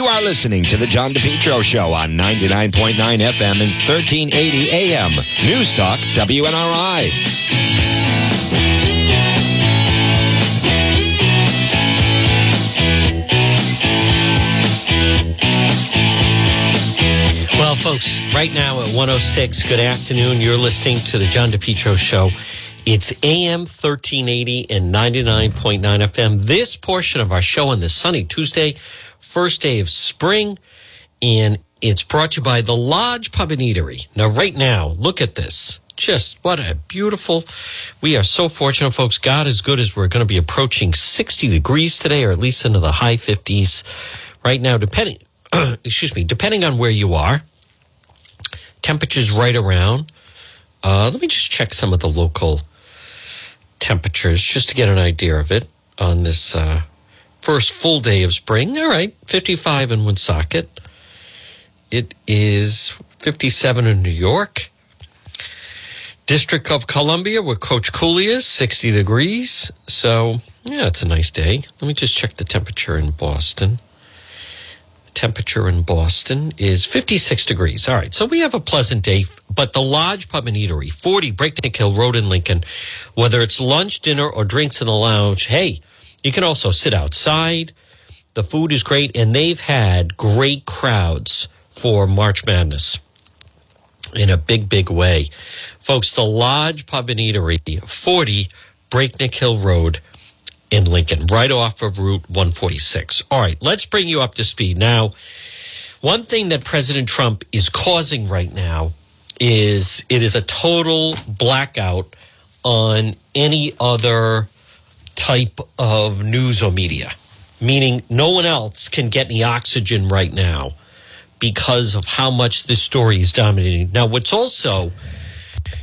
You are listening to the John DePetro Show on 99.9 FM and 1380 AM. News Talk WNRI. Well, folks, right now at 106, good afternoon. You're listening to the John DePetro Show. It's AM 1380 and 99.9 FM. This portion of our show on this sunny Tuesday, first day of spring, and it's brought to you by the Lodge Pub and Eatery. Now, right now, look at this. Just what a beautiful. We are so fortunate, folks. God is good as we're going to be approaching 60 degrees today, or at least into the high 50s right now, depending, excuse me, depending on where you are. Temperatures right around. Uh, let me just check some of the local temperatures just to get an idea of it on this uh, first full day of spring. All right, 55 in Woonsocket. It is 57 in New York. District of Columbia, where Coach Cooley is, 60 degrees. So, yeah, it's a nice day. Let me just check the temperature in Boston. The temperature in Boston is 56 degrees. All right, so we have a pleasant day, but the Lodge Pub and Eatery, 40 Breakneck Hill Road in Lincoln, whether it's lunch, dinner, or drinks in the lounge, hey, you can also sit outside. The food is great, and they've had great crowds for March Madness in a big, big way. Folks, the Lodge Pub and Eatery, 40 Breakneck Hill Road in Lincoln, right off of Route 146. All right, let's bring you up to speed. Now, one thing that President Trump is causing right now is it is a total blackout on any other type of news or media, meaning no one else can get any oxygen right now because of how much this story is dominating. Now, what's also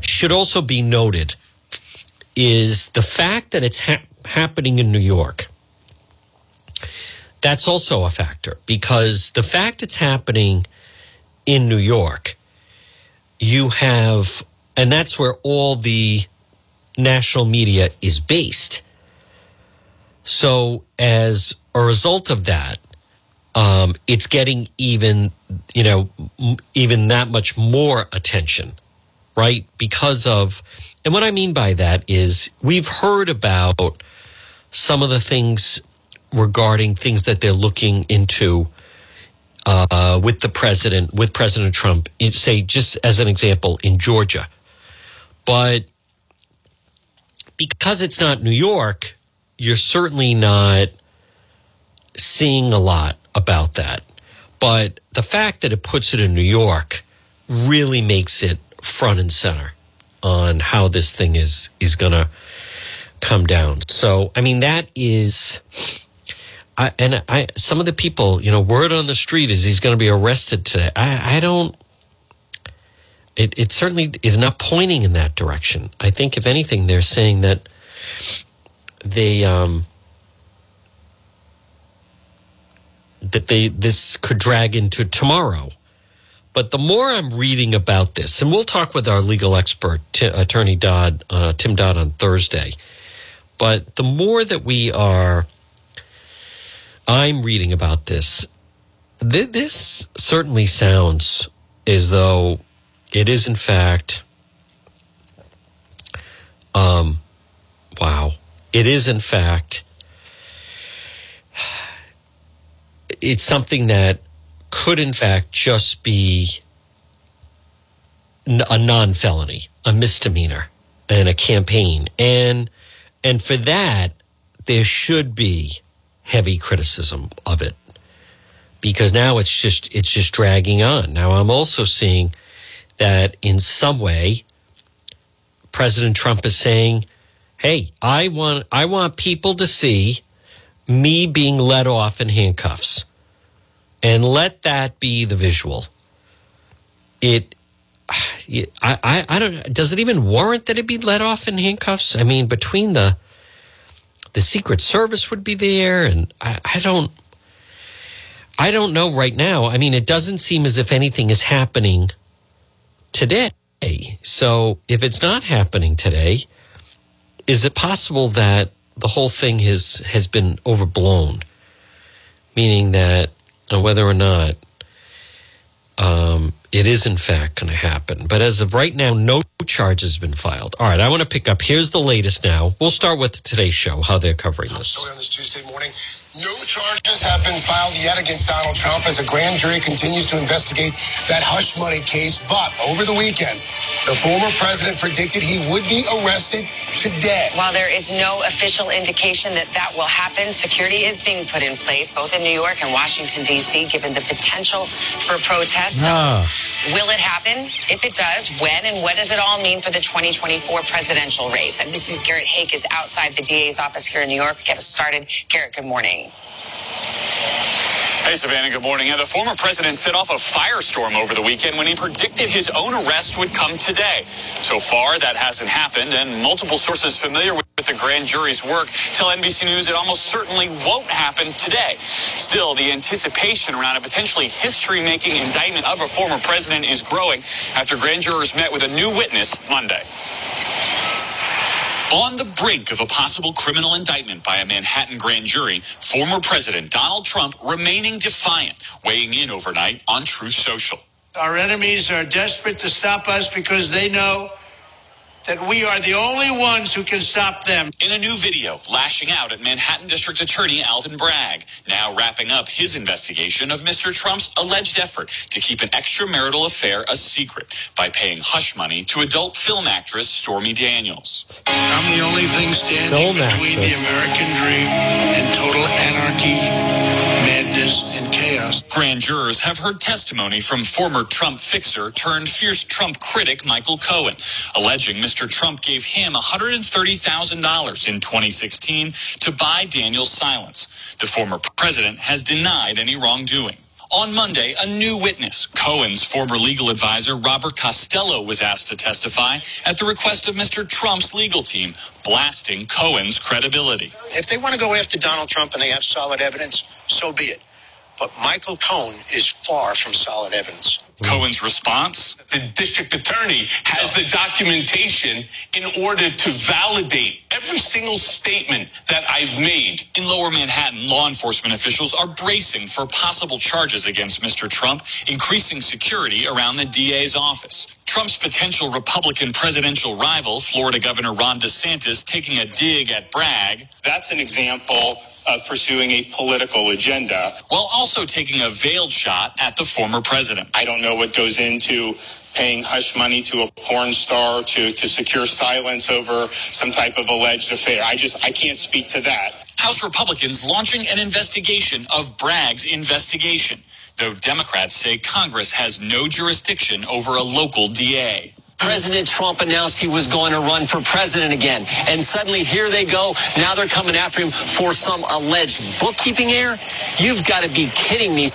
should also be noted is the fact that it's ha- happening in New York. That's also a factor because the fact it's happening in New York, you have, and that's where all the national media is based. So, as a result of that, um, it's getting even, you know, even that much more attention, right? Because of, and what I mean by that is we've heard about some of the things regarding things that they're looking into uh, with the president, with President Trump, say, just as an example, in Georgia. But because it's not New York, you're certainly not seeing a lot about that. But the fact that it puts it in New York really makes it front and center on how this thing is is going to come down. So, I mean, that is, I, and I, some of the people, you know, word on the street is he's going to be arrested today. I, I don't. It, it certainly is not pointing in that direction. I think, if anything, they're saying that they um, that they this could drag into tomorrow. But the more I'm reading about this, and we'll talk with our legal expert, T- Attorney Dodd, uh, Tim Dodd, on Thursday. But the more that we are, I'm reading about this. Th- this certainly sounds as though it is, in fact, um, wow, it is, in fact, it's something that could, in fact, just be a non felony, a misdemeanor, and a campaign. And and for that, there should be heavy criticism of it because now it's just it's just dragging on. Now I'm also seeing that in some way President Trump is saying, "Hey, I want I want people to see me being let off in handcuffs." And let that be the visual. It I, I, I don't. Does it even warrant that it be let off in handcuffs? I mean, between the the Secret Service would be there, and I, I don't. I don't know right now. I mean, it doesn't seem as if anything is happening today. So, if it's not happening today, is it possible that the whole thing has has been overblown? Meaning that whether or not um, it is in fact going to happen. But as of right now, no charges have been filed. All right, I want to pick up. Here's the latest now. We'll start with today's show, how they're covering this. Story on this Tuesday morning. No charges have been filed yet against Donald Trump as a grand jury continues to investigate that hush money case. But over the weekend, the former president predicted he would be arrested today. While there is no official indication that that will happen, security is being put in place both in New York and Washington, D.C., given the potential for protests. Ah. Will it happen? If it does, when and what does it all mean for the 2024 presidential race? And Mrs. Garrett Haake is outside the DA's office here in New York. Get us started. Garrett, good morning. Hey, Savannah, good morning. The former president set off a firestorm over the weekend when he predicted his own arrest would come today. So far, that hasn't happened, and multiple sources familiar with the grand jury's work tell NBC News it almost certainly won't happen today. Still, the anticipation around a potentially history-making indictment of a former president is growing after grand jurors met with a new witness Monday. On the brink of a possible criminal indictment by a Manhattan grand jury, former President Donald Trump remaining defiant, weighing in overnight on Truth Social. Our enemies are desperate to stop us because they know that we are the only ones who can stop them. In a new video, lashing out at Manhattan District Attorney Alvin Bragg, now wrapping up his investigation of Mr. Trump's alleged effort to keep an extramarital affair a secret by paying hush money to adult film actress Stormy Daniels. I'm the only thing standing Film between the. American dream and total anarchy, madness, and chaos. Grand jurors have heard testimony from former Trump fixer turned fierce Trump critic Michael Cohen, alleging Mr. Trump gave him $130,000 in 2016 to buy Daniel's silence. The former president has denied any wrongdoing. On Monday, a new witness, Cohen's former legal advisor Robert Costello, was asked to testify at the request of Mr. Trump's legal team, blasting Cohen's credibility. If they want to go after Donald Trump and they have solid evidence, so be it. But Michael Cohen is far from solid evidence. Cohen's response? the district attorney has the documentation in order to validate every single statement that I've made. In lower Manhattan, law enforcement officials are bracing for possible charges against Mr. Trump, increasing security around the DA's office. Trump's potential Republican presidential rival, Florida Governor Ron DeSantis, taking a dig at Bragg, That's an example of pursuing a political agenda. while also taking a veiled shot at the former president. I don't know what goes into paying hush money to a porn star to, to secure silence over some type of alleged affair. I just, I can't speak to that. House Republicans launching an investigation of Bragg's investigation, though Democrats say Congress has no jurisdiction over a local DA. President Trump announced he was going to run for president again. And suddenly here they go. Now they're coming after him for some alleged bookkeeping error. You've got to be kidding me.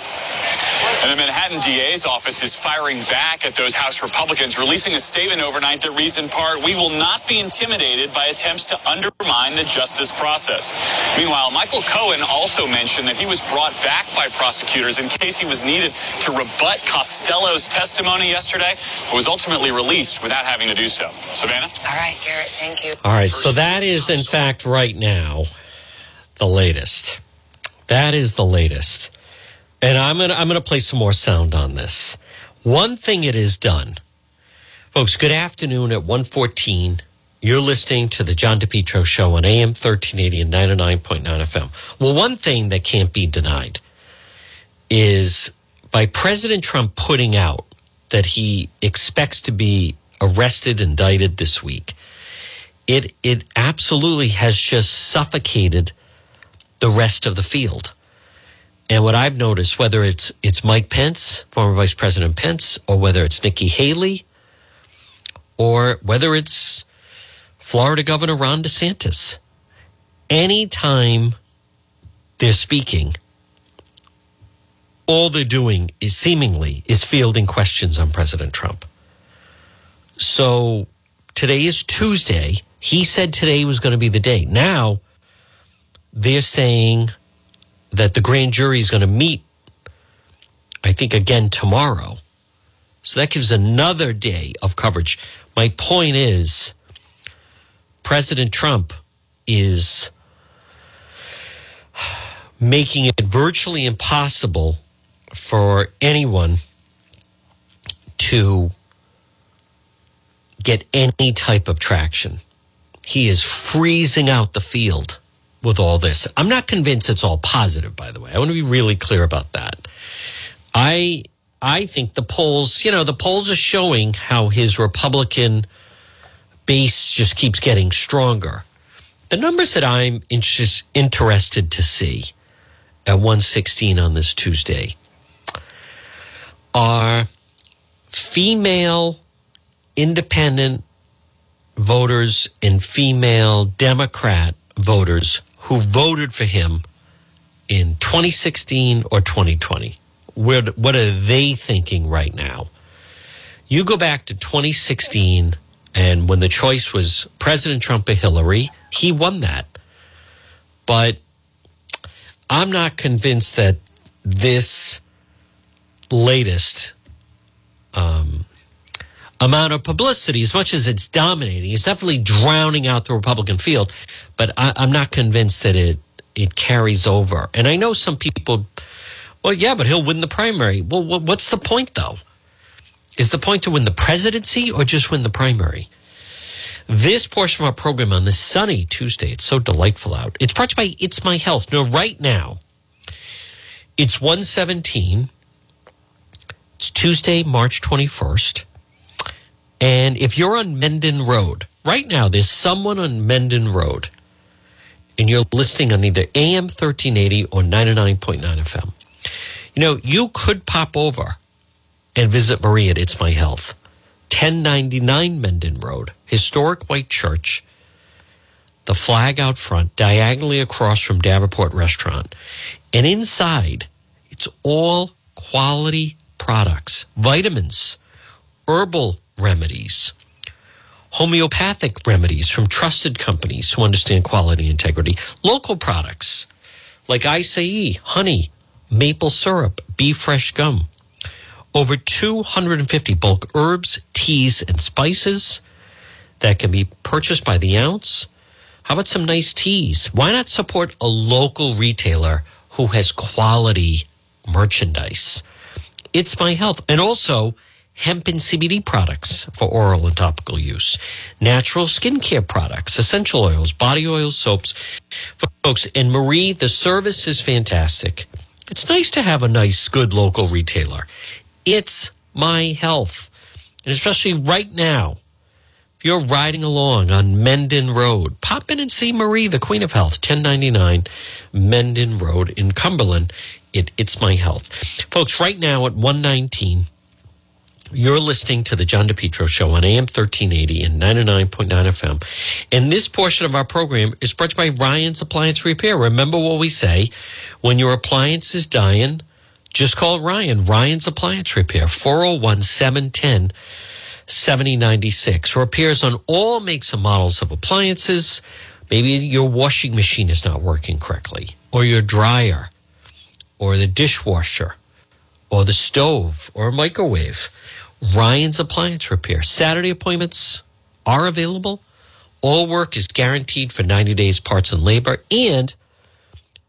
And the Manhattan DA's office is firing back at those House Republicans, releasing a statement overnight that reads in part, We will not be intimidated by attempts to undermine the justice process. Meanwhile, Michael Cohen also mentioned that he was brought back by prosecutors in case he was needed to rebut Costello's testimony yesterday, but was ultimately released without having to do so. Savannah? All right, Garrett, thank you. All right, so that is in fact right now the latest. That is the latest. And I'm to I'm to play some more sound on this. One thing it has done. Folks, good afternoon at 114. You're listening to the John DePetro show on AM 1380 and 99.9 FM. Well, one thing that can't be denied is by President Trump putting out that he expects to be arrested, indicted this week it it absolutely has just suffocated the rest of the field. And what I've noticed, whether it's it's Mike Pence, former Vice President Pence, or whether it's Nikki Haley, or whether it's Florida Governor Ron DeSantis, anytime they're speaking, all they're doing is seemingly is fielding questions on President Trump. So today is Tuesday. He said today was going to be the day. Now they're saying that the grand jury is going to meet, I think, again tomorrow. So that gives another day of coverage. My point is President Trump is making it virtually impossible for anyone to get any type of traction. He is freezing out the field with all this. I'm not convinced it's all positive, by the way. I want to be really clear about that. I I think the polls, you know, the polls are showing how his Republican base just keeps getting stronger. The numbers that I'm interest, interested to see at 116 on this Tuesday are female independent voters and female Democrat voters who voted for him in 2016 or 2020. Where, what are they thinking right now? You go back to 2016, and when the choice was President Trump or Hillary, he won that. But I'm not convinced that this latest um, amount of publicity, as much as it's dominating, it's definitely drowning out the Republican field. But I, I'm not convinced that it it carries over. And I know some people, well, yeah, but he'll win the primary. Well, what's the point, though? Is the point to win the presidency or just win the primary? This portion of our program on this sunny Tuesday, it's so delightful out. It's brought to you by It's My Health. No, right now, it's 117. It's Tuesday, March 21st. And if you're on Mendon Road, right now, there's someone on Mendon Road, and you're listening on either AM 1380 or 99.9 FM. You know, you could pop over and visit Marie at It's My Health. 1099 Mendon Road, historic white church, the flag out front, diagonally across from Davenport Restaurant. And inside, it's all quality products, vitamins, herbal remedies, homeopathic remedies from trusted companies who understand quality integrity, local products like acai, honey, maple syrup, bee Fresh gum. Over 250 bulk herbs, teas, and spices that can be purchased by the ounce. How about some nice teas? Why not support a local retailer who has quality merchandise? It's my health. And also, hemp and CBD products for oral and topical use, natural skincare products, essential oils, body oils, soaps. Folks, and Marie, the service is fantastic. It's nice to have a nice, good local retailer. It's my health. And especially right now, if you're riding along on Mendon Road, pop in and see Marie, the Queen of Health, 1099 Mendon Road in Cumberland. It, it's my health. Folks, right now at 119, you're listening to the John DePetro Show on AM 1380 and 99.9 FM. And this portion of our program is brought to you by Ryan's Appliance Repair. Remember what we say when your appliance is dying, just call Ryan, Ryan's Appliance Repair, 401 710 7096. Repairs on all makes and models of appliances. Maybe your washing machine is not working correctly, or your dryer, or the dishwasher, or the stove, or microwave Ryan's Appliance Repair. Saturday appointments are available. All work is guaranteed for 90 days parts and labor. And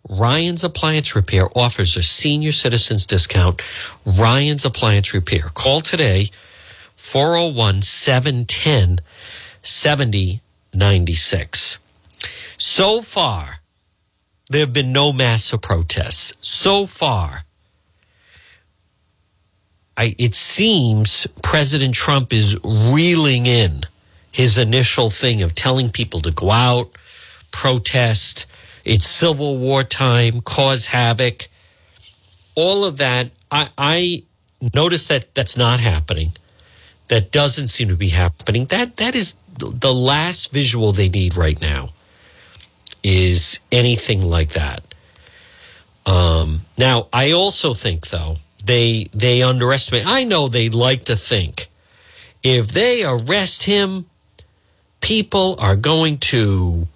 Ryan's Appliance Repair offers a senior citizens discount. Ryan's Appliance Repair. Call today 401 710 7096. So far, there have been no massive protests. So far, I, it seems President Trump is reeling in his initial thing of telling people to go out, protest, it's Civil War time, cause havoc. All of that, I, I notice that that's not happening. That doesn't seem to be happening. That that is the last visual they need right now. Is anything like that? Um, now, I also think though they they underestimate. I know they like to think if they arrest him, people are going to,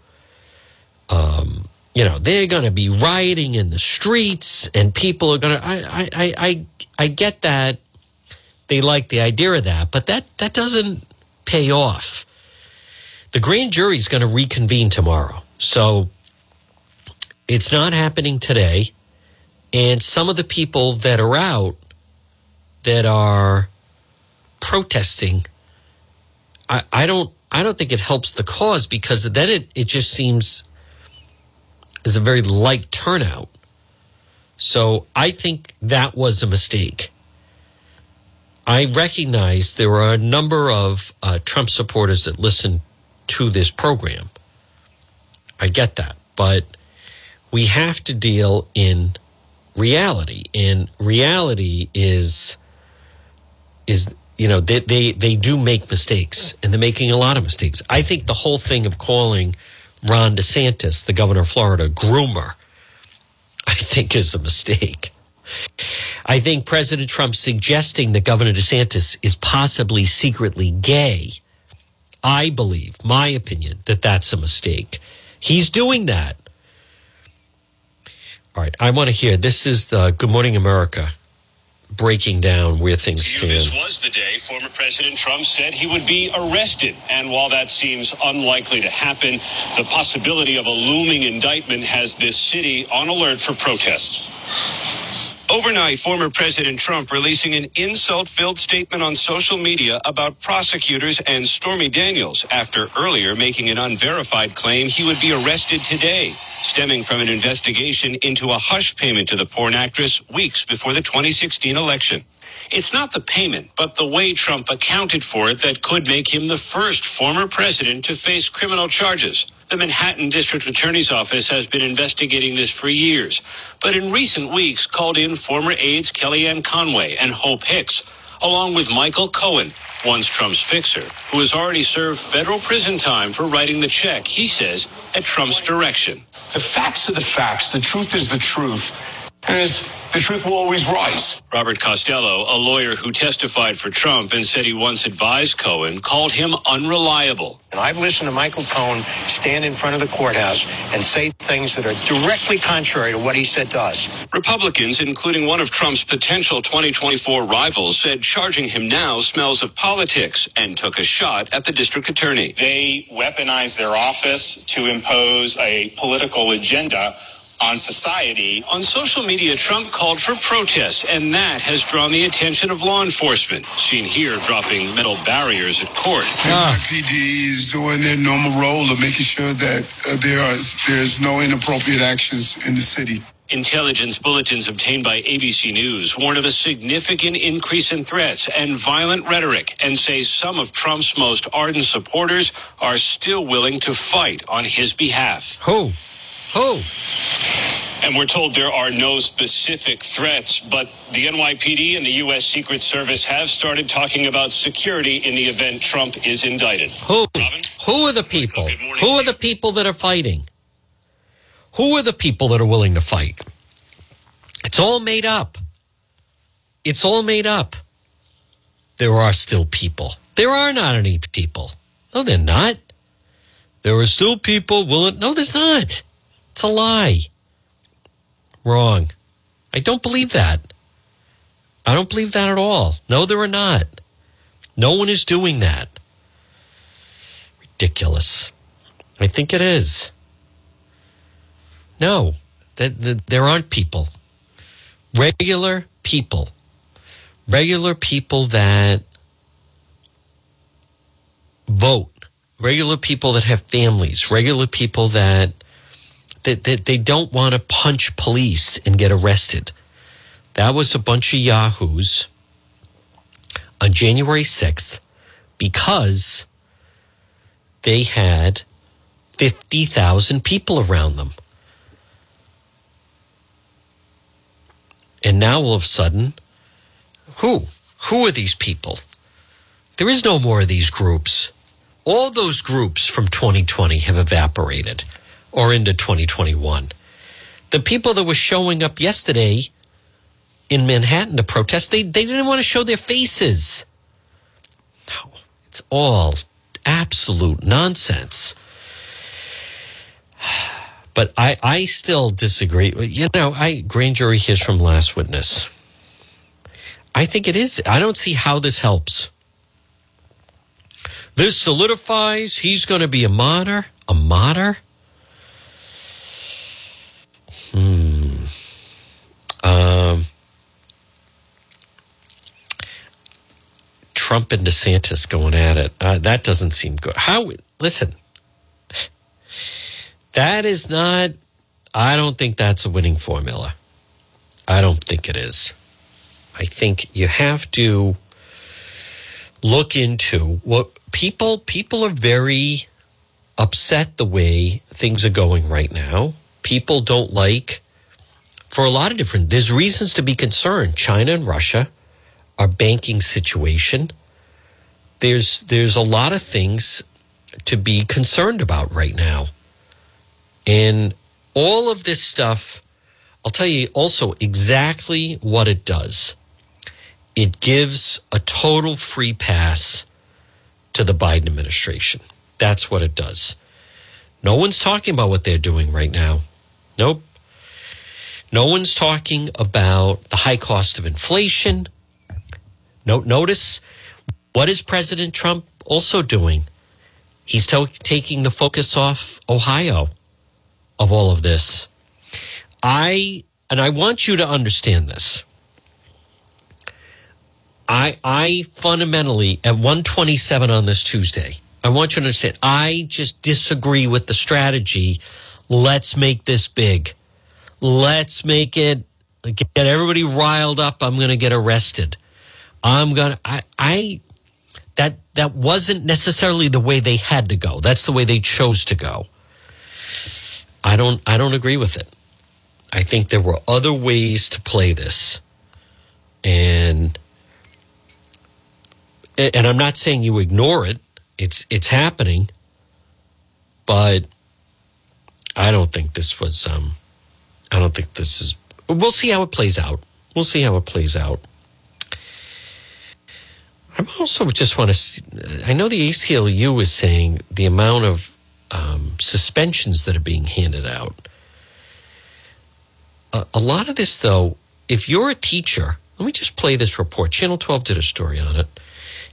um, you know, they're going to be rioting in the streets, and people are going to. I I I I get that they like the idea of that, but that that doesn't pay off. The grand jury is going to reconvene tomorrow, so it's not happening today And some of the people that are out that are protesting, I, I don't I don't think it helps the cause because then it, it just seems as a very light turnout. So I think that was a mistake. I recognize there are a number of uh, Trump supporters that listen to this program. I get that. But we have to deal in reality. And reality is, is you know, they, they, they do make mistakes and they're making a lot of mistakes. I think the whole thing of calling Ron DeSantis, the governor of Florida, groomer, I think is a mistake. I think President Trump suggesting that Governor DeSantis is possibly secretly gay. I believe, my opinion, that that's a mistake. He's doing that. All right, I want to hear this is the Good Morning America breaking down where things stand. This was the day former President Trump said he would be arrested. And while that seems unlikely to happen, the possibility of a looming indictment has this city on alert for protest. Overnight, former President Trump releasing an insult filled statement on social media about prosecutors and Stormy Daniels after earlier making an unverified claim he would be arrested today, stemming from an investigation into a hush payment to the porn actress weeks before the 2016 election. It's not the payment, but the way Trump accounted for it that could make him the first former president to face criminal charges. The Manhattan District Attorney's Office has been investigating this for years, but in recent weeks called in former aides Kellyanne Conway and Hope Hicks, along with Michael Cohen, once Trump's fixer, who has already served federal prison time for writing the check, he says, at Trump's direction. The facts are the facts. The truth is the truth. And the truth will always rise. Robert Costello, a lawyer who testified for Trump and said he once advised Cohen, called him unreliable. And I've listened to Michael Cohen stand in front of the courthouse and say things that are directly contrary to what he said to us. Republicans, including one of Trump's potential 2024 rivals, said charging him now smells of politics and took a shot at the district attorney. They weaponize their office to impose a political agenda on society. On social media, Trump called for protests, and that has drawn the attention of law enforcement. Seen here dropping metal barriers at court. NYPD is doing their normal role of making sure that uh, there are there's no inappropriate actions in the city. Intelligence bulletins obtained by ABC News warn of a significant increase in threats and violent rhetoric and say some of Trump's most ardent supporters are still willing to fight on his behalf. Who? Who? And we're told there are no specific threats, but the NYPD and the U.S. Secret Service have started talking about security in the event Trump is indicted. Who? Who are the people? Who are the people that are fighting? Who are the people that are willing to fight? It's all made up. It's all made up. There are still people. There are not any people. No, they're not. There are still people willing. No, there's not. It's a lie. Wrong. I don't believe that. I don't believe that at all. No, there are not. No one is doing that. Ridiculous. I think it is. No, that, that there aren't people. Regular people. Regular people that vote. Regular people that have families. Regular people that that, they don't want to punch police and get arrested. That was a bunch of yahoos on January 6th because they had 50,000 people around them. And now all of a sudden, who? Who are these people? There is no more of these groups. All those groups from 2020 have evaporated or into 2021. The people that were showing up yesterday in Manhattan to protest, they, they didn't want to show their faces. No, it's all absolute nonsense. But I, I still disagree. You know, I grand jury hears from last witness. I think it is. I don't see how this helps. This solidifies he's going to be a martyr. A martyr? Hmm. Um, Trump and DeSantis going at it. Uh, that doesn't seem good. How? Listen, that is not. I don't think that's a winning formula. I don't think it is. I think you have to look into what people people are very upset the way things are going right now People don't like for a lot of different there's reasons to be concerned. China and Russia, our banking situation. There's there's a lot of things to be concerned about right now. And all of this stuff, I'll tell you also exactly what it does. It gives a total free pass to the Biden administration. That's what it does. No one's talking about what they're doing right now. Nope. No one's talking about the high cost of inflation. No, notice what is President Trump also doing? He's to- taking the focus off Ohio of all of this. I and I want you to understand this. I I fundamentally at 127 on this Tuesday, I want you to understand I just disagree with the strategy. Let's make this big. Let's make it get everybody riled up. I'm going to get arrested. I'm going to I I that that wasn't necessarily the way they had to go. That's the way they chose to go. I don't I don't agree with it. I think there were other ways to play this. And and I'm not saying you ignore it. It's it's happening. But I don't think this was um I don't think this is we'll see how it plays out. We'll see how it plays out. I also just want to. See, I know the ACLU is saying the amount of um, suspensions that are being handed out. A, a lot of this, though, if you're a teacher, let me just play this report. Channel 12 did a story on it.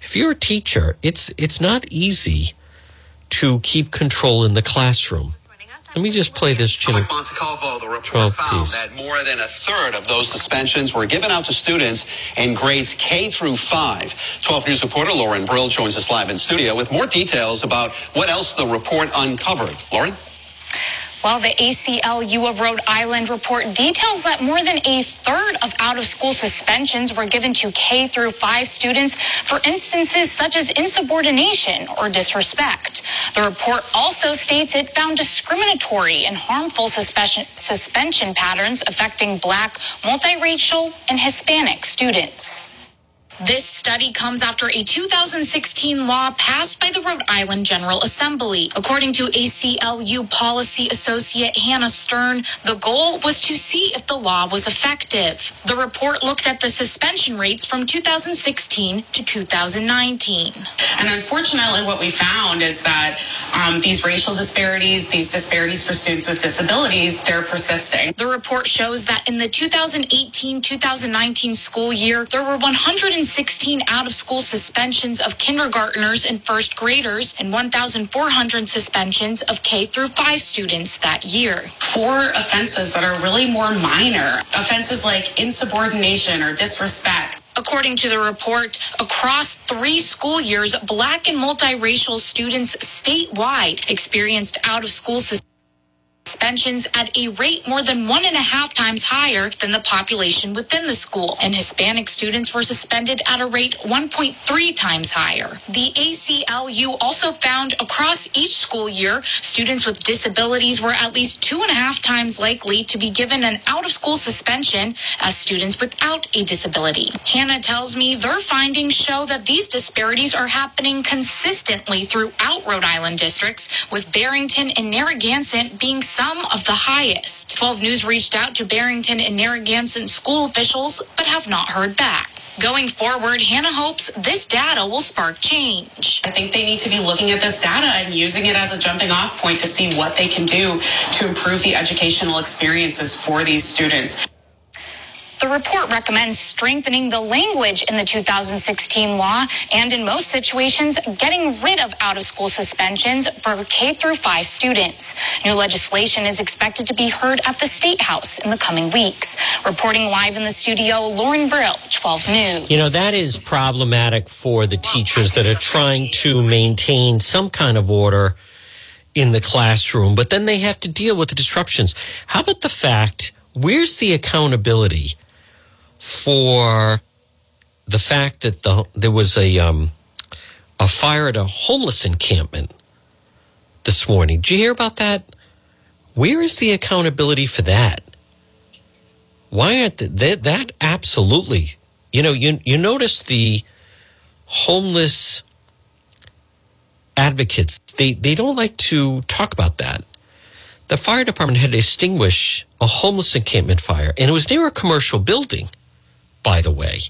If you're a teacher, it's it's not easy to keep control in the classroom. Let me just play this channel. Montecalvo, the report found that more than a third of those suspensions were given out to students in grades K through 5. 12 News reporter Lauren Brill joins us live in studio with more details about what else the report uncovered. Lauren? Well, the ACLU of Rhode Island report details that more than a third of out of school suspensions were given to K through 5 students for instances such as insubordination or disrespect. The report also states it found discriminatory and harmful suspension, suspension patterns affecting black, multiracial, and Hispanic students. This study comes after a 2016 law passed by the Rhode Island General Assembly. According to ACLU policy associate Hannah Stern, the goal was to see if the law was effective. The report looked at the suspension rates from 2016 to 2019. And unfortunately, what we found is that um, these racial disparities, these disparities for students with disabilities, they're persisting. The report shows that in the 2018 2019 school year, there were 100 116 out of school suspensions of kindergartners and first graders and 1,400 suspensions of K through 5 students that year. For offenses that are really more minor, offenses like insubordination or disrespect, According to the report, across three school years, black and multiracial students statewide experienced out of school suspensions suspensions at a rate more than one and a half times higher than the population within the school, and Hispanic students were suspended at a rate 1.3 times higher. The ACLU also found across each school year, students with disabilities were at least two and a half times likely to be given an out of school suspension as students without a disability. Hannah tells me their findings show that these disparities are happening consistently throughout Rhode Island districts, with Barrington and Narragansett being some of the highest. 12 News reached out to Barrington and Narragansett school officials, but have not heard back. Going forward, Hannah hopes this data will spark change. I think they need to be looking at this data and using it as a jumping off point to see what they can do to improve the educational experiences for these students. The report recommends strengthening the language in the 2016 law and in most situations getting rid of out of school suspensions for K through 5 students. New legislation is expected to be heard at the State House in the coming weeks. Reporting live in the studio, Lauren Brill, 12 News. You know, that is problematic for the teachers that are trying to maintain some kind of order in the classroom, but then they have to deal with the disruptions. How about the fact, where's the accountability for the fact that the, there was a, um, a fire at a homeless encampment this morning? Did you hear about that? Where is the accountability for that? Why aren't the, that, that absolutely? You know, you you notice the homeless advocates they they don't like to talk about that. The fire department had to extinguish a homeless encampment fire, and it was near a commercial building, by the way.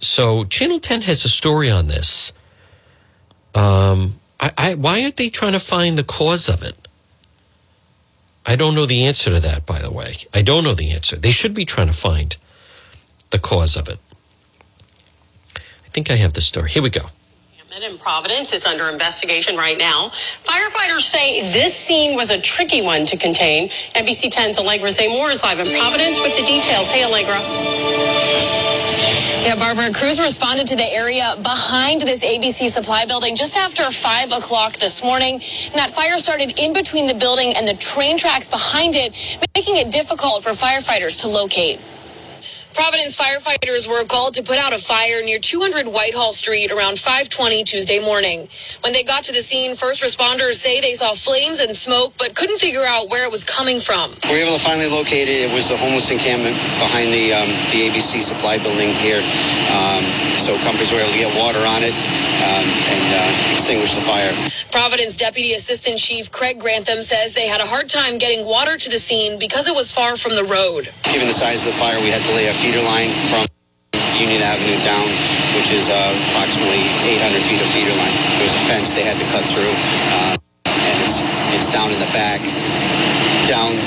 So Channel Ten has a story on this. Um, I, I why aren't they trying to find the cause of it? I don't know the answer to that, by the way. I don't know the answer. They should be trying to find the cause of it. I think I have the story. Here we go. In Providence is under investigation right now. Firefighters say this scene was a tricky one to contain. NBC 10's Allegra Zaymore is live in Providence with the details. Hey, Allegra. Yeah, Barbara, crews responded to the area behind this ABC supply building just after 5 o'clock this morning. And that fire started in between the building and the train tracks behind it, making it difficult for firefighters to locate. Providence firefighters were called to put out a fire near 200 Whitehall Street around 520 Tuesday morning. When they got to the scene, first responders say they saw flames and smoke, but couldn't figure out where it was coming from. We were able to finally locate it. It was the homeless encampment behind the um, the ABC supply building here. Um, so companies were able to get water on it um, and uh, extinguish the fire. Providence Deputy Assistant Chief Craig Grantham says they had a hard time getting water to the scene because it was far from the road. Given the size of the fire, we had to lay a feeder line from Union Avenue down, which is uh, approximately 800 feet of feeder line. There's a fence they had to cut through, uh, and it's, it's down in the back, down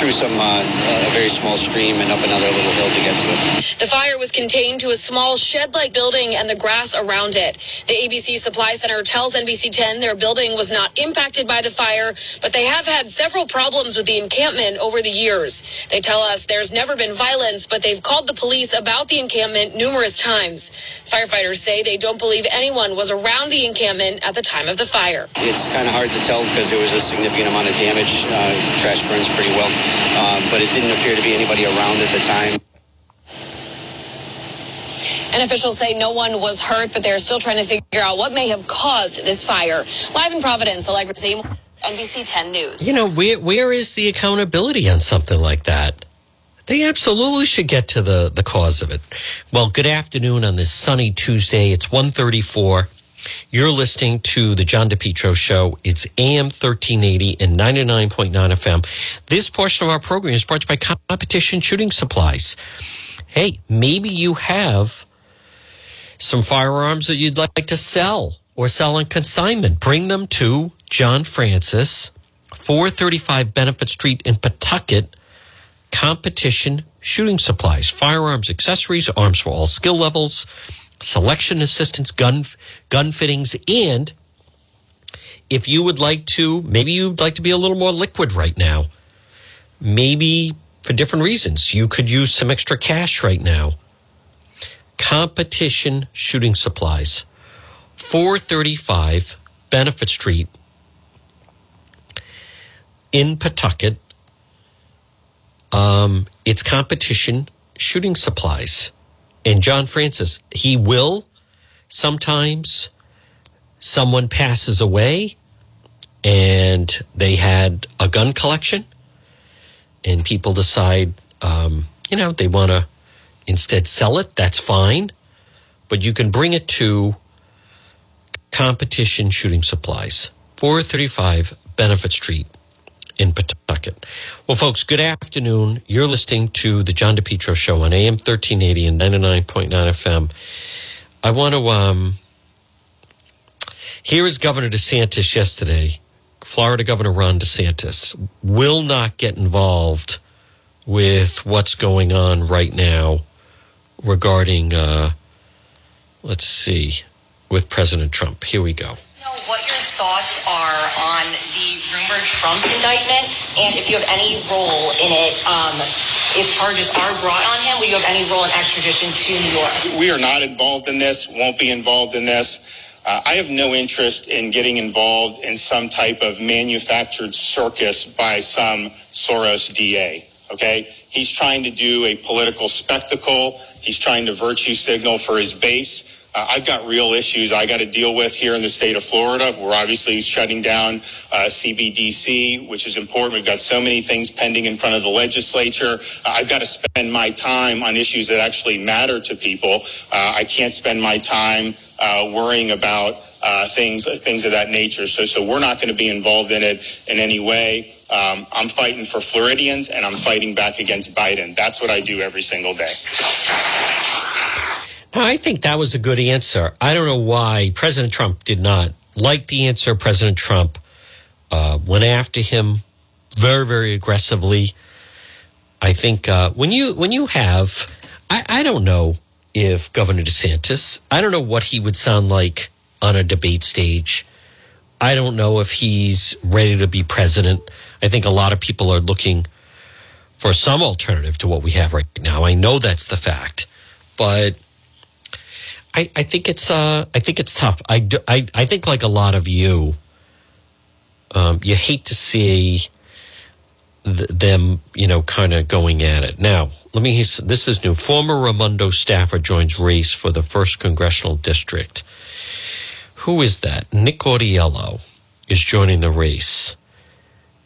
through some uh, a very small stream and up another little hill to get to it. The fire was contained to a small shed-like building and the grass around it. The ABC Supply Center tells NBC 10 their building was not impacted by the fire, but they have had several problems with the encampment over the years. They tell us there's never been violence, but they've called the police about the encampment numerous times. Firefighters say they don't believe anyone was around the encampment at the time of the fire. It's kind of hard to tell because there was a significant amount of damage. Uh, trash burns pretty well, um, but it didn't appear to be anybody around at the time. And officials say no one was hurt, but they're still trying to figure out what may have caused this fire. Live in Providence, Allegra Seymour, NBC 10 News. You know, where where is the accountability on something like that? They absolutely should get to the the cause of it. Well, good afternoon on this sunny Tuesday. It's 134. You're listening to the John DePetro show. It's AM 1380 and 99.9 FM. This portion of our program is brought to you by Competition Shooting Supplies. Hey, maybe you have some firearms that you'd like to sell or sell on consignment. Bring them to John Francis, 435 Benefit Street in Pawtucket. Competition Shooting Supplies, firearms, accessories, arms for all skill levels, selection assistance, gun gun fittings, and if you would like to, maybe you'd like to be a little more liquid right now. Maybe for different reasons, you could use some extra cash right now. Competition Shooting Supplies, 435 Benefit Street in Pawtucket. Um, it's competition shooting supplies. And John Francis, he will sometimes someone passes away and they had a gun collection and people decide, um, you know, they want to instead sell it. That's fine. But you can bring it to competition shooting supplies, 435 Benefit Street in Pawtucket. Well, folks, good afternoon. You're listening to the John DePetro Show on AM 1380 and 99.9 FM. I want to, um, here is Governor DeSantis yesterday. Florida Governor Ron DeSantis will not get involved with what's going on right now regarding, uh, let's see, with President Trump. Here we go. Know what your thoughts are Trump indictment, and if you have any role in it, um, if charges are brought on him, will you have any role in extradition to New York? We are not involved in this, won't be involved in this. Uh, I have no interest in getting involved in some type of manufactured circus by some Soros DA. Okay? He's trying to do a political spectacle. He's trying to virtue signal for his base. Uh, I've got real issues I got to deal with here in the state of Florida. We're obviously shutting down uh, CBDC, which is important. We've got so many things pending in front of the legislature. Uh, I've got to spend my time on issues that actually matter to people. Uh, I can't spend my time uh, worrying about uh, things things of that nature. So, so we're not going to be involved in it in any way. Um, I'm fighting for Floridians, and I'm fighting back against Biden. That's what I do every single day. I think that was a good answer. I don't know why President Trump did not like the answer. President Trump uh, went after him very, very aggressively. I think uh, when you when you have, I, I don't know if Governor DeSantis, I don't know what he would sound like on a debate stage. I don't know if he's ready to be president. I think a lot of people are looking for some alternative to what we have right now. I know that's the fact, but I, I think it's uh, I think it's tough. I, do, I, I think like a lot of you, um, you hate to see th- them, you know, kind of going at it. Now, let me. This is new. Former Raimondo staffer joins race for the first congressional district. Who is that? Nick Autiello is joining the race.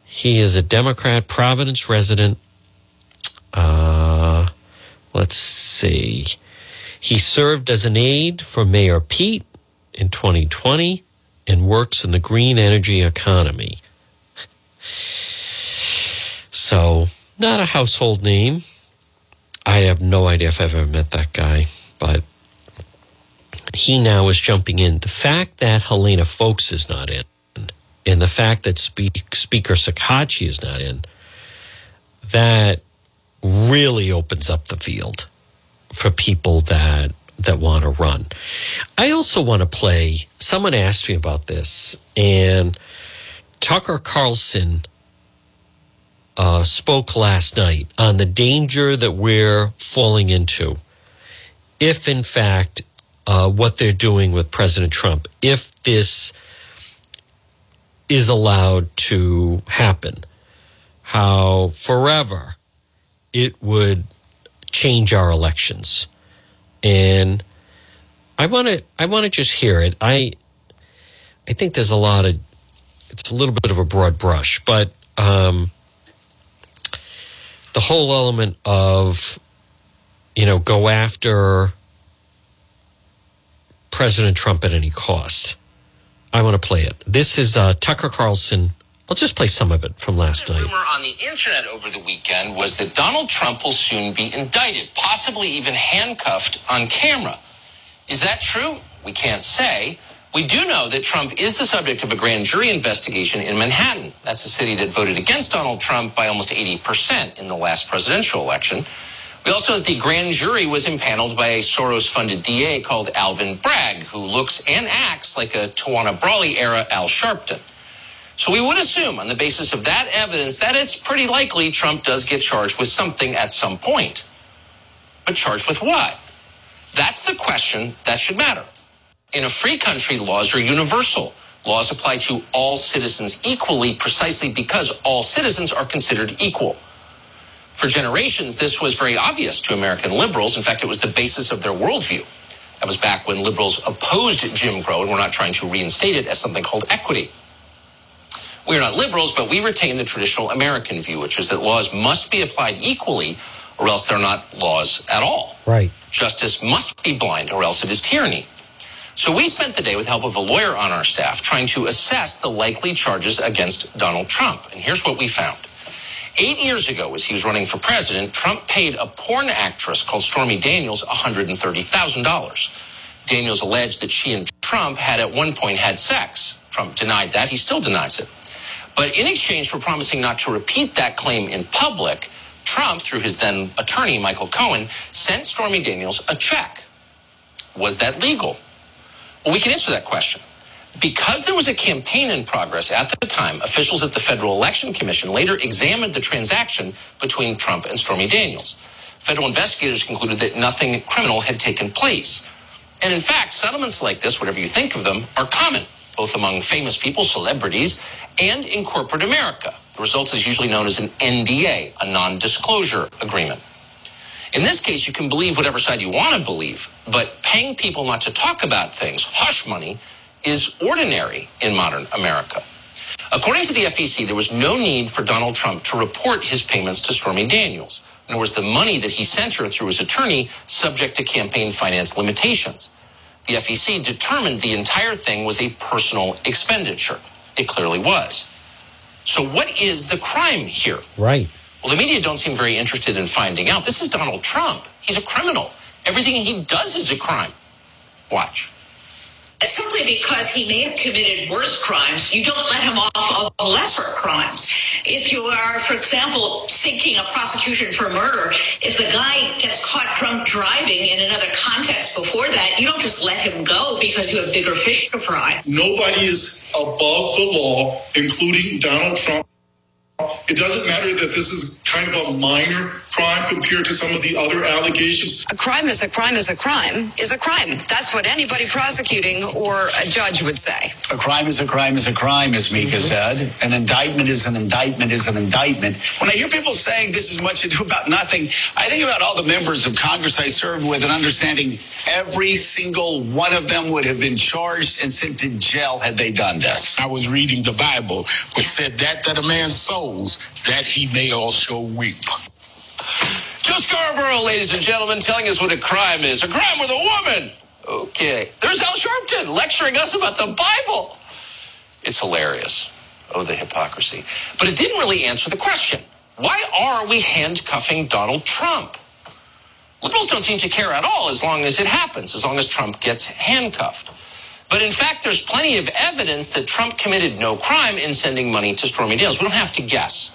He is a Democrat, Providence resident. Uh, let's see. He served as an aide for Mayor Pete in 2020 and works in the green energy economy. So, not a household name. I have no idea if I've ever met that guy, but he now is jumping in. The fact that Helena Foulkes is not in, and the fact that Speak, Speaker Shekarchi is not in, that really opens up the field for people that that want to run. I also want to play. Someone asked me about this, and Tucker Carlson uh, spoke last night on the danger that we're falling into if, in fact, uh, what they're doing with President Trump, if this is allowed to happen, how forever it would change our elections. And I want to I want to just hear it. I I think there's a lot of it's a little bit of a broad brush, but um, the whole element of you know go after President Trump at any cost. I want to play it. This is uh, Tucker Carlson I'll just play some of it from last night. rumor on the internet over the weekend was that Donald Trump will soon be indicted, possibly even handcuffed on camera. Is that true? We can't say. We do know that Trump is the subject of a grand jury investigation in Manhattan. That's a city that voted against Donald Trump by almost 80% in the last presidential election. We also know that the grand jury was impaneled by a Soros funded DA called Alvin Bragg, who looks and acts like a Tawana Brawley era Al Sharpton. So we would assume, on the basis of that evidence, that it's pretty likely Trump does get charged with something at some point. But charged with what? That's the question that should matter. In a free country, laws are universal. Laws apply to all citizens equally precisely because all citizens are considered equal. For generations, this was very obvious to American liberals. In fact, it was the basis of their worldview. That was back when liberals opposed Jim Crow and were not trying to reinstate it as something called equity. We are not liberals, but we retain the traditional American view, which is that laws must be applied equally or else they're not laws at all. Right. Justice must be blind or else it is tyranny. So we spent the day with help of a lawyer on our staff trying to assess the likely charges against Donald Trump. And here's what we found. Eight years ago, as he was running for president, Trump paid a porn actress called Stormy Daniels $130,000. Daniels alleged that she and Trump had at one point had sex. Trump denied that. He still denies it. But in exchange for promising not to repeat that claim in public, Trump, through his then attorney, Michael Cohen, sent Stormy Daniels a check. Was that legal? Well, we can answer that question. Because there was a campaign in progress at the time, officials at the Federal Election Commission later examined the transaction between Trump and Stormy Daniels. Federal investigators concluded that nothing criminal had taken place. And in fact, settlements like this, whatever you think of them, are common, both among famous people, celebrities, and in corporate America. The result is usually known as an NDA, a non disclosure agreement. In this case, you can believe whatever side you want to believe, but paying people not to talk about things, hush money, is ordinary in modern America. According to the FEC, there was no need for Donald Trump to report his payments to Stormy Daniels, nor was the money that he sent her through his attorney subject to campaign finance limitations. The FEC determined the entire thing was a personal expenditure. It clearly was. So, what is the crime here? Right. Well, the media don't seem very interested in finding out. This is Donald Trump. He's a criminal. Everything he does is a crime. Watch. Simply because he may have committed worse crimes, you don't let him off of lesser crimes. If you are, for example, seeking a prosecution for murder, if the guy gets caught drunk driving in another context before that, you don't just let him go because you have bigger fish to fry. Nobody is above the law, including Donald Trump. It doesn't matter that this is kind of a minor crime compared to some of the other allegations. A crime is a crime is a crime is a crime. That's what anybody prosecuting or a judge would say. A crime is a crime is a crime, as Mika mm-hmm. said. An indictment is an indictment is an indictment. When I hear people saying this is much ado about nothing, I think about all the members of Congress I served with and understanding every single one of them would have been charged and sent to jail had they done this. I was reading the Bible, which said that that a man that he may also weep. Joe Scarborough, ladies and gentlemen, telling us what a crime is. A crime with a woman. Okay. There's Al Sharpton lecturing us about the Bible. It's hilarious. Oh, the hypocrisy. But it didn't really answer the question. Why are we handcuffing Donald Trump? Liberals don't seem to care at all as long as it happens, as long as Trump gets handcuffed. But in fact, there's plenty of evidence that Trump committed no crime in sending money to Stormy Daniels. We don't have to guess.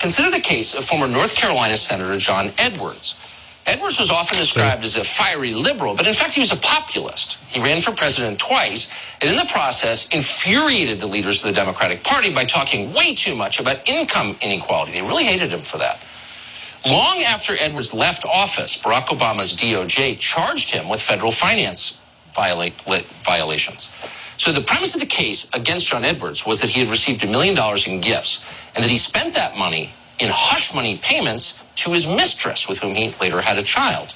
Consider the case of former North Carolina Senator John Edwards. Edwards was often described as a fiery liberal, but in fact, he was a populist. He ran for president twice, and in the process, infuriated the leaders of the Democratic Party by talking way too much about income inequality. They really hated him for that. Long after Edwards left office, Barack Obama's DOJ charged him with federal finance viola- violations. So the premise of the case against John Edwards was that he had received a million dollars in gifts and that he spent that money in hush money payments to his mistress, with whom he later had a child.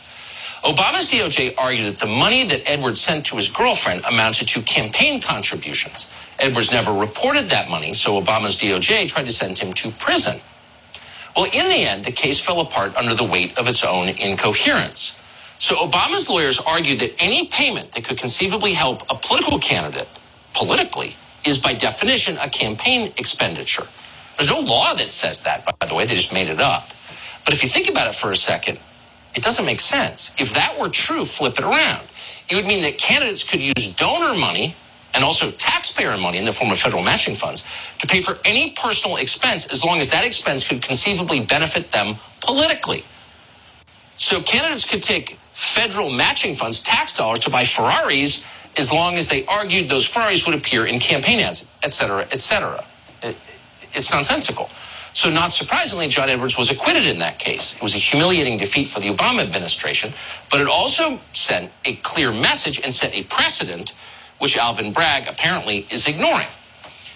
Obama's DOJ argued that the money that Edwards sent to his girlfriend amounted to campaign contributions. Edwards never reported that money, so Obama's DOJ tried to send him to prison. Well, in the end, the case fell apart under the weight of its own incoherence. So Obama's lawyers argued that any payment that could conceivably help a political candidate politically is by definition a campaign expenditure. There's no law that says that, by the way, they just made it up. But if you think about it for a second, it doesn't make sense. If that were true, flip it around. It would mean that candidates could use donor money and also taxpayer money in the form of federal matching funds to pay for any personal expense as long as that expense could conceivably benefit them politically. So candidates could take federal matching funds, tax dollars, to buy Ferraris as long as they argued those Ferraris would appear in campaign ads, et cetera, et cetera. It, it's nonsensical. So, not surprisingly, John Edwards was acquitted in that case. It was a humiliating defeat for the Obama administration, but it also sent a clear message and set a precedent, which Alvin Bragg apparently is ignoring.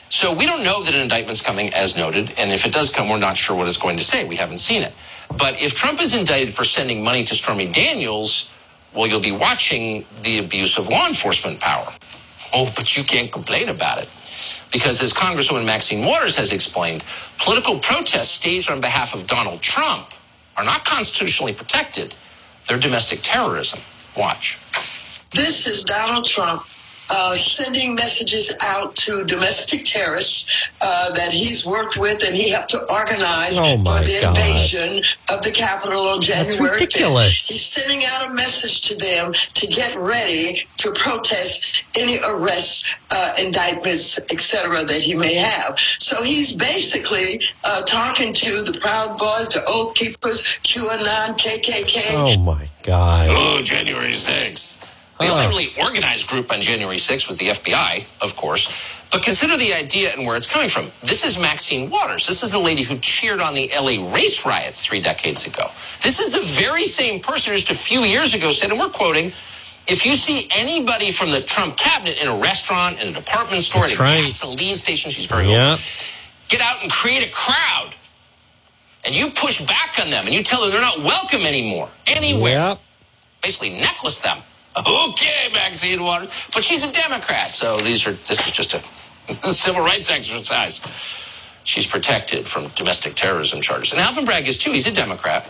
So, we don't know that an indictment's coming, as noted, and if it does come, we're not sure what it's going to say. We haven't seen it. But if Trump is indicted for sending money to Stormy Daniels, well, you'll be watching the abuse of law enforcement power. Oh, but you can't complain about it. Because as Congresswoman Maxine Waters has explained, political protests staged on behalf of Donald Trump are not constitutionally protected. They're domestic terrorism. Watch. This is Donald Trump uh, sending messages out to domestic terrorists uh, that he's worked with and he helped to organize Oh, for the God. invasion of the Capitol on That's January 5th. ridiculous. He's sending out a message to them to get ready to protest any arrests, uh, indictments, etc. that he may have. So he's basically uh, talking to the Proud Boys, the Oath Keepers, QAnon, KKK. Oh my God. Oh, January 6th. The oh. only really organized group on January 6th was the FBI, of course. But consider the idea and where it's coming from. This is Maxine Waters. This is the lady who cheered on the LA race riots three decades ago. This is the very same person who just a few years ago said, and we're quoting, if you see anybody from the Trump cabinet in a restaurant, in a department store, That's at a right. gasoline station, she's very Yeah. old, get out and create a crowd. And you push back on them and you tell them they're not welcome anymore, anywhere Yep. basically necklace them. Okay, Maxine Waters, but she's a Democrat, so these are this is just a civil rights exercise. She's protected from domestic terrorism charges, and Alvin Bragg is too. He's a Democrat,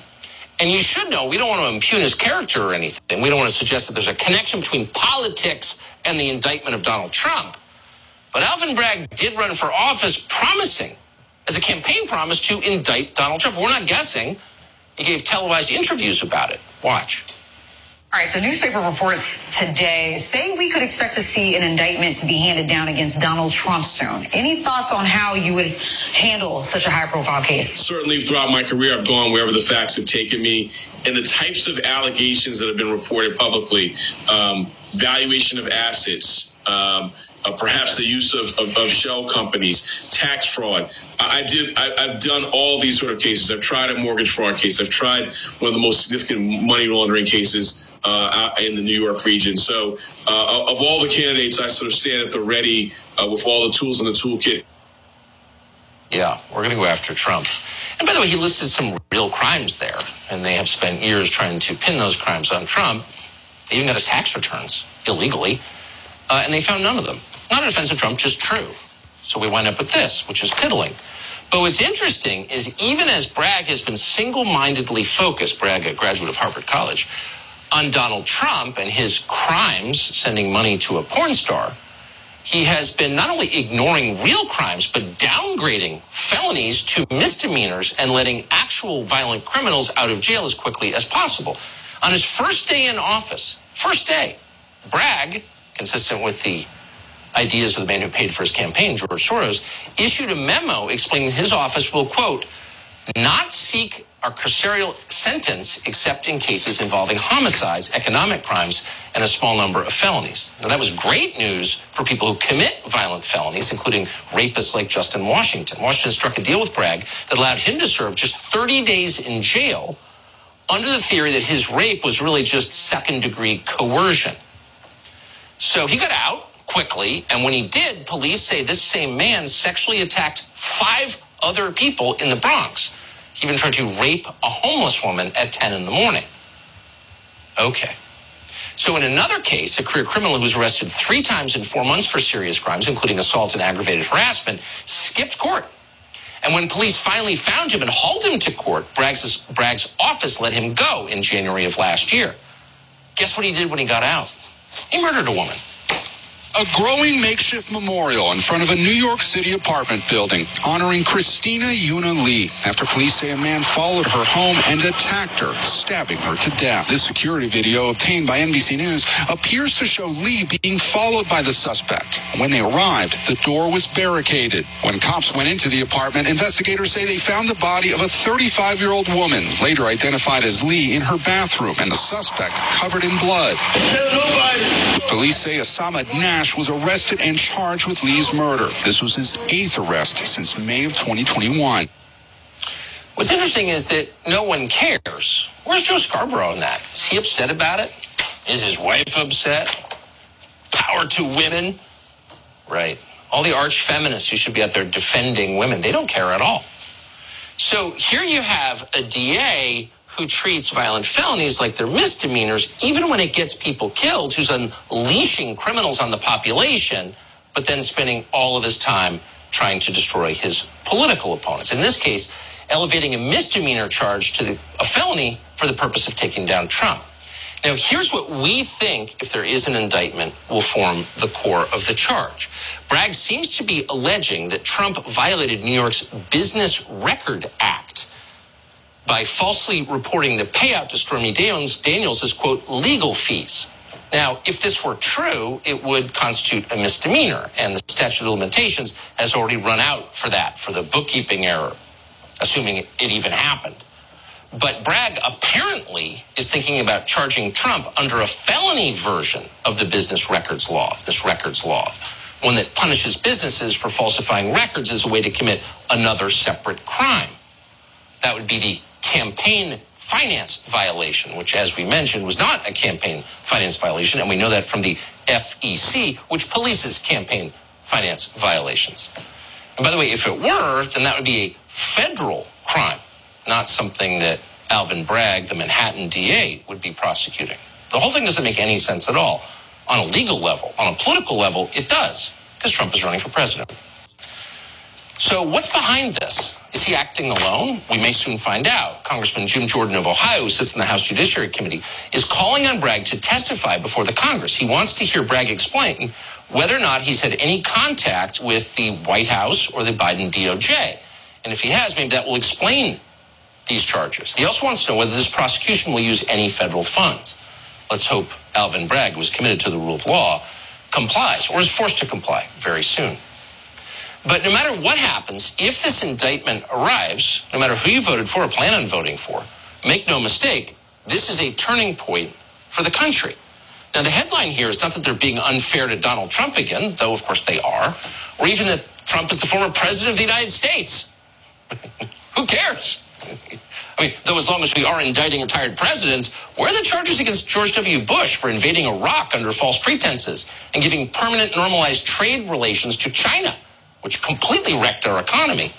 and you should know we don't want to impugn his character or anything. We don't want to suggest that there's a connection between politics and the indictment of Donald Trump. But Alvin Bragg did run for office, promising as a campaign promise to indict Donald Trump. We're not guessing. He gave televised interviews about it. Watch. All right, so newspaper reports today say we could expect to see an indictment to be handed down against Donald Trump soon. Any thoughts on how you would handle such a high profile case? Certainly, throughout my career, I've gone wherever the facts have taken me, and the types of allegations that have been reported publicly, um, valuation of assets, um, uh, perhaps the use of, of, of shell companies, tax fraud. I, I did. I, I've done all these sort of cases. I've tried a mortgage fraud case. I've tried one of the most significant money laundering cases uh, in the New York region. So, uh, of all the candidates, I sort of stand at the ready uh, with all the tools in the toolkit. Yeah, we're going to go after Trump. And by the way, he listed some real crimes there, and they have spent years trying to pin those crimes on Trump. They even got his tax returns illegally, uh, and they found none of them. Not a defense of Trump, just true. So we wind up with this, which is piddling. But what's interesting is even as Bragg has been single-mindedly focused, Bragg, a graduate of Harvard College, on Donald Trump and his crimes, sending money to a porn star, he has been not only ignoring real crimes, but downgrading felonies to misdemeanors and letting actual violent criminals out of jail as quickly as possible. On his first day in office, first day, Bragg, consistent with the ideas of the man who paid for his campaign, George Soros, issued a memo explaining his office will, quote, not seek a carceral sentence except in cases involving homicides, economic crimes, and a small number of felonies. Now, that was great news for people who commit violent felonies, including rapists like Justin Washington. Washington struck a deal with Bragg that allowed him to serve just 30 days in jail under the theory that his rape was really just second degree coercion. So he got out quickly, and when he did, police say this same man sexually attacked five other people in the Bronx. Even tried to rape a homeless woman at 10 in the morning. Okay. So in another case, a career criminal who was arrested three times in four months for serious crimes, including assault and aggravated harassment, skipped court. And when police finally found him and hauled him to court, Bragg's, Bragg's office let him go in January of last year. Guess what he did when he got out? He murdered a woman. A growing makeshift memorial in front of a New York City apartment building honoring Christina Yuna Lee after police say a man followed her home and attacked her, stabbing her to death. This security video obtained by NBC News appears to show Lee being followed by the suspect. When they arrived, the door was barricaded. When cops went into the apartment, investigators say they found the body of a 35-year-old woman, later identified as Lee, in her bathroom and the suspect covered in blood. Police say Assamad Nash was arrested and charged with Lee's murder. This was his eighth arrest since May of 2021. What's interesting is that no one cares. Where's Joe Scarborough in that? Is he upset about it? Is his wife upset? Power to women? Right. All the arch feminists who should be out there defending women, they don't care at all. So here you have a DA who treats violent felonies like they're misdemeanors, even when it gets people killed, who's unleashing criminals on the population, but then spending all of his time trying to destroy his political opponents. In this case, elevating a misdemeanor charge to the, a felony for the purpose of taking down Trump. Now, here's what we think, if there is an indictment, will form the core of the charge. Bragg seems to be alleging that Trump violated New York's Business Record Act by falsely reporting the payout to Stormy Daniels, Daniels as, quote, legal fees. Now, if this were true, it would constitute a misdemeanor, and the statute of limitations has already run out for that, for the bookkeeping error, assuming it even happened. But Bragg apparently is thinking about charging Trump under a felony version of the business records law, this records law, one that punishes businesses for falsifying records as a way to commit another separate crime. That would be the campaign finance violation, which, as we mentioned, was not a campaign finance violation. And we know that from the FEC, which polices campaign finance violations. And by the way, if it were, then that would be a federal crime not something that Alvin Bragg, the Manhattan DA, would be prosecuting. The whole thing doesn't make any sense at all. On a legal level, on a political level, it does, because Trump is running for president. So, what's behind this? Is he acting alone? We may soon find out. Congressman Jim Jordan of Ohio, who sits in the House Judiciary Committee, is calling on Bragg to testify before the Congress. He wants to hear Bragg explain whether or not he's had any contact with the White House or the Biden DOJ. And if he has, maybe that will explain these charges. He also wants to know whether this prosecution will use any federal funds. Let's hope Alvin Bragg, who is committed to the rule of law, complies or is forced to comply very soon. But no matter what happens, if this indictment arrives, no matter who you voted for or plan on voting for, make no mistake, this is a turning point for the country. Now, the headline here is not that they're being unfair to Donald Trump again, though of course they are, or even that Trump is the former president of the United States. who cares? I mean, though as long as we are indicting retired presidents, where are the charges against George W. Bush for invading Iraq under false pretenses and giving permanent normalized trade relations to China, which completely wrecked our economy?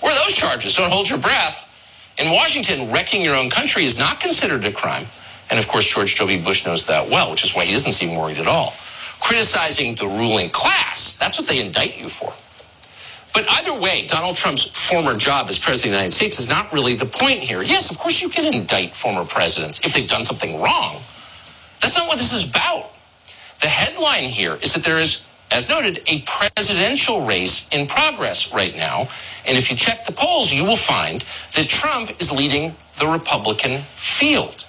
Where are those charges? Don't hold your breath. In Washington, wrecking your own country is not considered a crime. And of course, George W. Bush knows that well, which is why he doesn't seem worried at all. Criticizing the ruling class, that's what they indict you for. But either way, Donald Trump's former job as president of the United States is not really the point here. Yes, of course you can indict former presidents if they've done something wrong. That's not what this is about. The headline here is that there is, as noted, a presidential race in progress right now. And if you check the polls, you will find that Trump is leading the Republican field.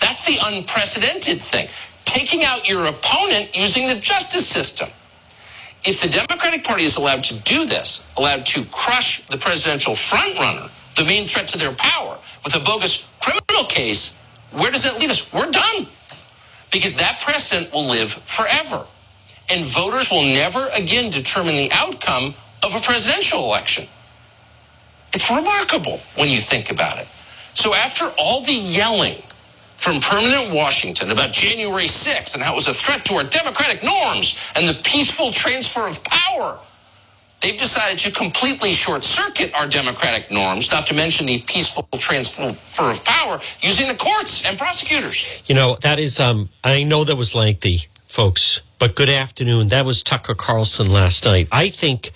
That's the unprecedented thing. Taking out your opponent using the justice system if the Democratic Party is allowed to do this, allowed to crush the presidential frontrunner, the main threat to their power, with a bogus criminal case, where does that leave us? We're done. Because that precedent will live forever. And voters will never again determine the outcome of a presidential election. It's remarkable when you think about it. So after all the yelling from permanent Washington about January 6th and how it was a threat to our democratic norms and the peaceful transfer of power. They've decided to completely short circuit our democratic norms, not to mention the peaceful transfer of power using the courts and prosecutors. You know, that is, um, I know that was lengthy, folks, but good afternoon. That was Tucker Carlson last night. I think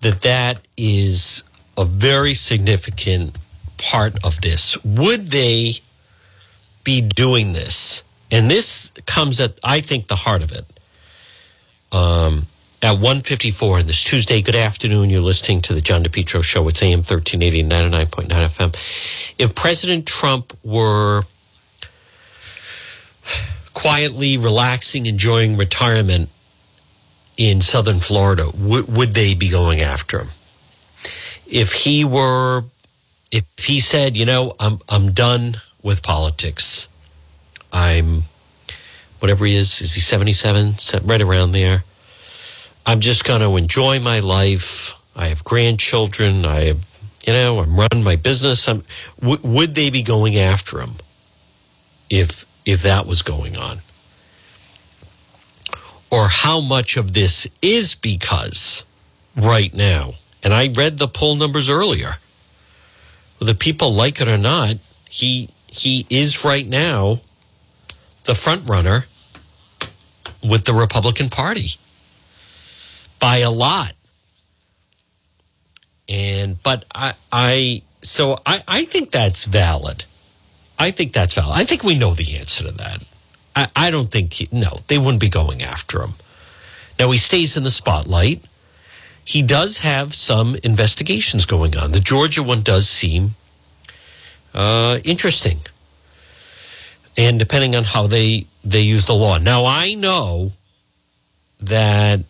that that is a very significant part of this. Would they be doing this? And this comes at, I think, the heart of it. Um, at 154 on this Tuesday, good afternoon. You're listening to the John DePetro Show. It's AM 1380, 99.9 FM. If President Trump were quietly relaxing, enjoying retirement in southern Florida, w- would they be going after him? If he were, if he said, you know, I'm, I'm done with politics. I'm whatever he is, is he 77? Right around there. I'm just going to enjoy my life. I have grandchildren. I have, you know, I'm running my business. I'm, w- would they be going after him if if that was going on? Or how much of this is because right now, and I read the poll numbers earlier, whether people like it or not, he he is right now the front runner with the Republican Party by a lot. And but I I so I, I think that's valid. I think that's valid. I think we know the answer to that. I, I don't think, he, no, they wouldn't be going after him. Now, he stays in the spotlight. He does have some investigations going on. The Georgia one does seem uh, interesting. And depending on how they, they use the law. Now, I know that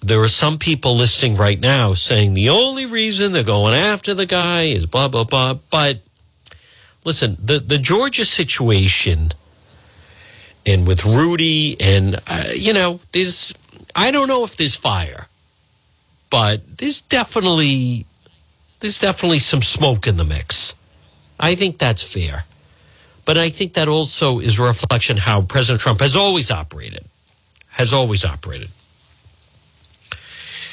there are some people listening right now saying the only reason they're going after the guy is blah, blah, blah. But listen, the, the Georgia situation and with Rudy, and, uh, you know, there's, I don't know if there's fire, but there's definitely, there's definitely some smoke in the mix. I think that's fair. But I think that also is a reflection how President Trump has always operated, has always operated.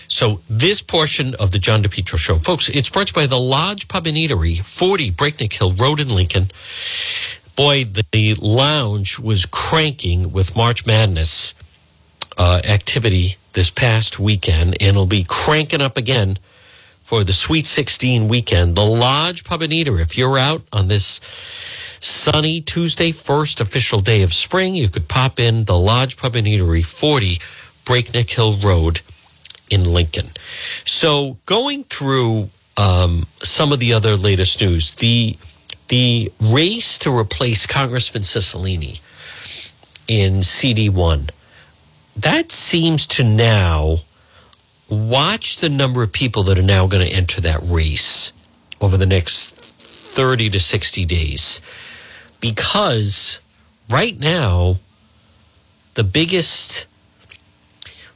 So this portion of the John DePetro show, folks, it's brought by the Lodge Pub and Eatery, 40 Breakneck Hill Road in Lincoln. Boy, the lounge was cranking with March Madness uh, activity this past weekend, and it'll be cranking up again for the Sweet 16 weekend. The Lodge Pub and Eatery, if you're out on this sunny Tuesday, first official day of spring, you could pop in the Lodge Pub and Eatery, 40 Breakneck Hill Road in Lincoln. So going through um, some of the other latest news, the the race to replace Congressman Cicilline in CD one, that seems to now watch the number of people that are now going to enter that race over the next 30 to 60 days. Because right now, the biggest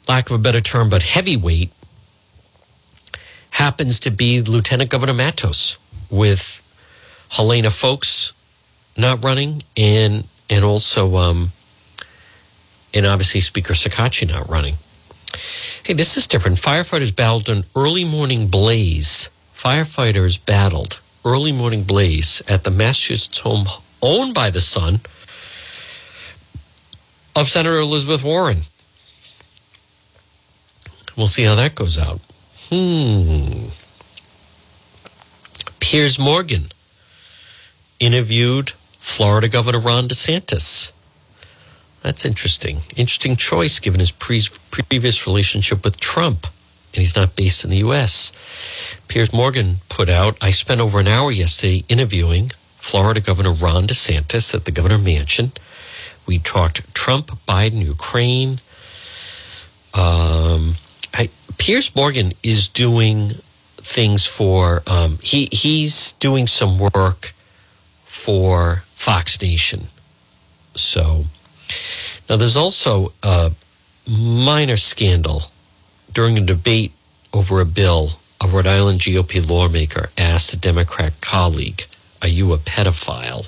lack of a better term, but heavyweight happens to be Lieutenant Governor Matos with Helena Foulkes not running and and also um, and obviously Speaker Shekarchi not running. Hey, this is different. Firefighters battled an early morning blaze. Firefighters battled early morning blaze at the Massachusetts home owned by the son of Senator Elizabeth Warren. We'll see how that goes out. Hmm. Piers Morgan interviewed Florida Governor Ron DeSantis. That's interesting. Interesting choice given his pre- previous relationship with Trump. And he's not based in the U.S. Piers Morgan put out I spent over an hour yesterday interviewing Florida Governor Ron DeSantis at the Governor Mansion. We talked Trump, Biden, Ukraine. Um, Piers Morgan is doing things for um, he he's doing some work for Fox Nation. So now there's also a minor scandal during a debate over a bill. A Rhode Island GOP lawmaker asked a Democrat colleague, "Are you a pedophile?"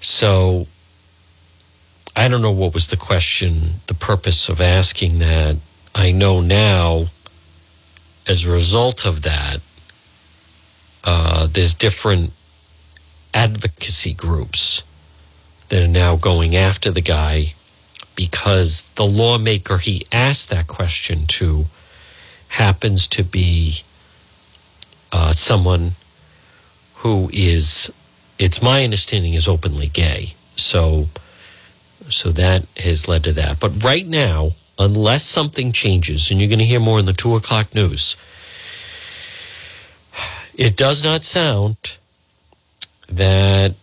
So I don't know what was the question, the purpose of asking that. I know now, as a result of that, uh, there's different advocacy groups that are now going after the guy because the lawmaker he asked that question to happens to be uh, someone who is, it's my understanding, is openly gay. So, so that has led to that. But right now, unless something changes, and you're going to hear more in the two o'clock news, it does not sound that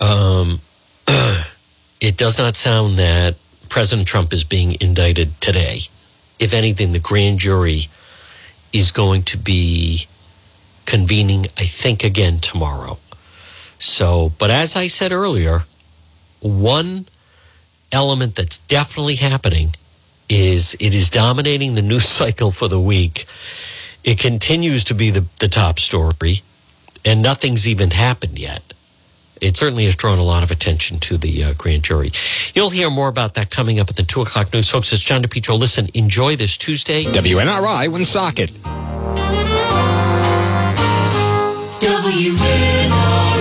um, it does not sound that President Trump is being indicted today. If anything, the grand jury is going to be convening, I think, again tomorrow. So, but as I said earlier, one element that's definitely happening is it is dominating the news cycle for the week. It continues to be the, the top story, and nothing's even happened yet. It certainly has drawn a lot of attention to the uh, grand jury. You'll hear more about that coming up at the 2 o'clock news. Folks, it's John DePetro. Listen, enjoy this Tuesday. WNRI Woonsocket. W